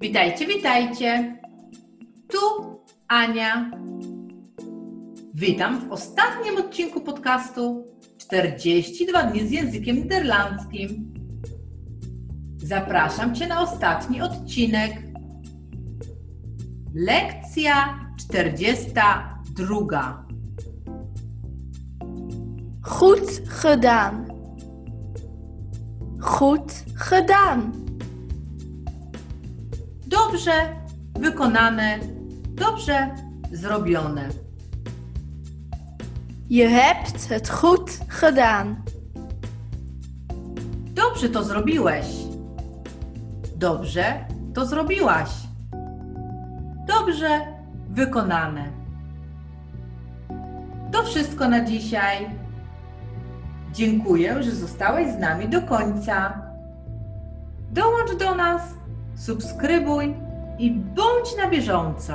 Witajcie, witajcie. Tu Ania. Witam w ostatnim odcinku podcastu 42 dni z językiem niderlandzkim. Zapraszam Cię na ostatni odcinek. Lekcja 42. Goed gedaan. Goed gedaan. Dobrze wykonane, dobrze zrobione. Je hebt het goed gedaan. Dobrze to zrobiłeś. Dobrze to zrobiłaś. Dobrze wykonane. To wszystko na dzisiaj. Dziękuję, że zostałeś z nami do końca. Dołącz do nas, subskrybuj i bądź na bieżąco.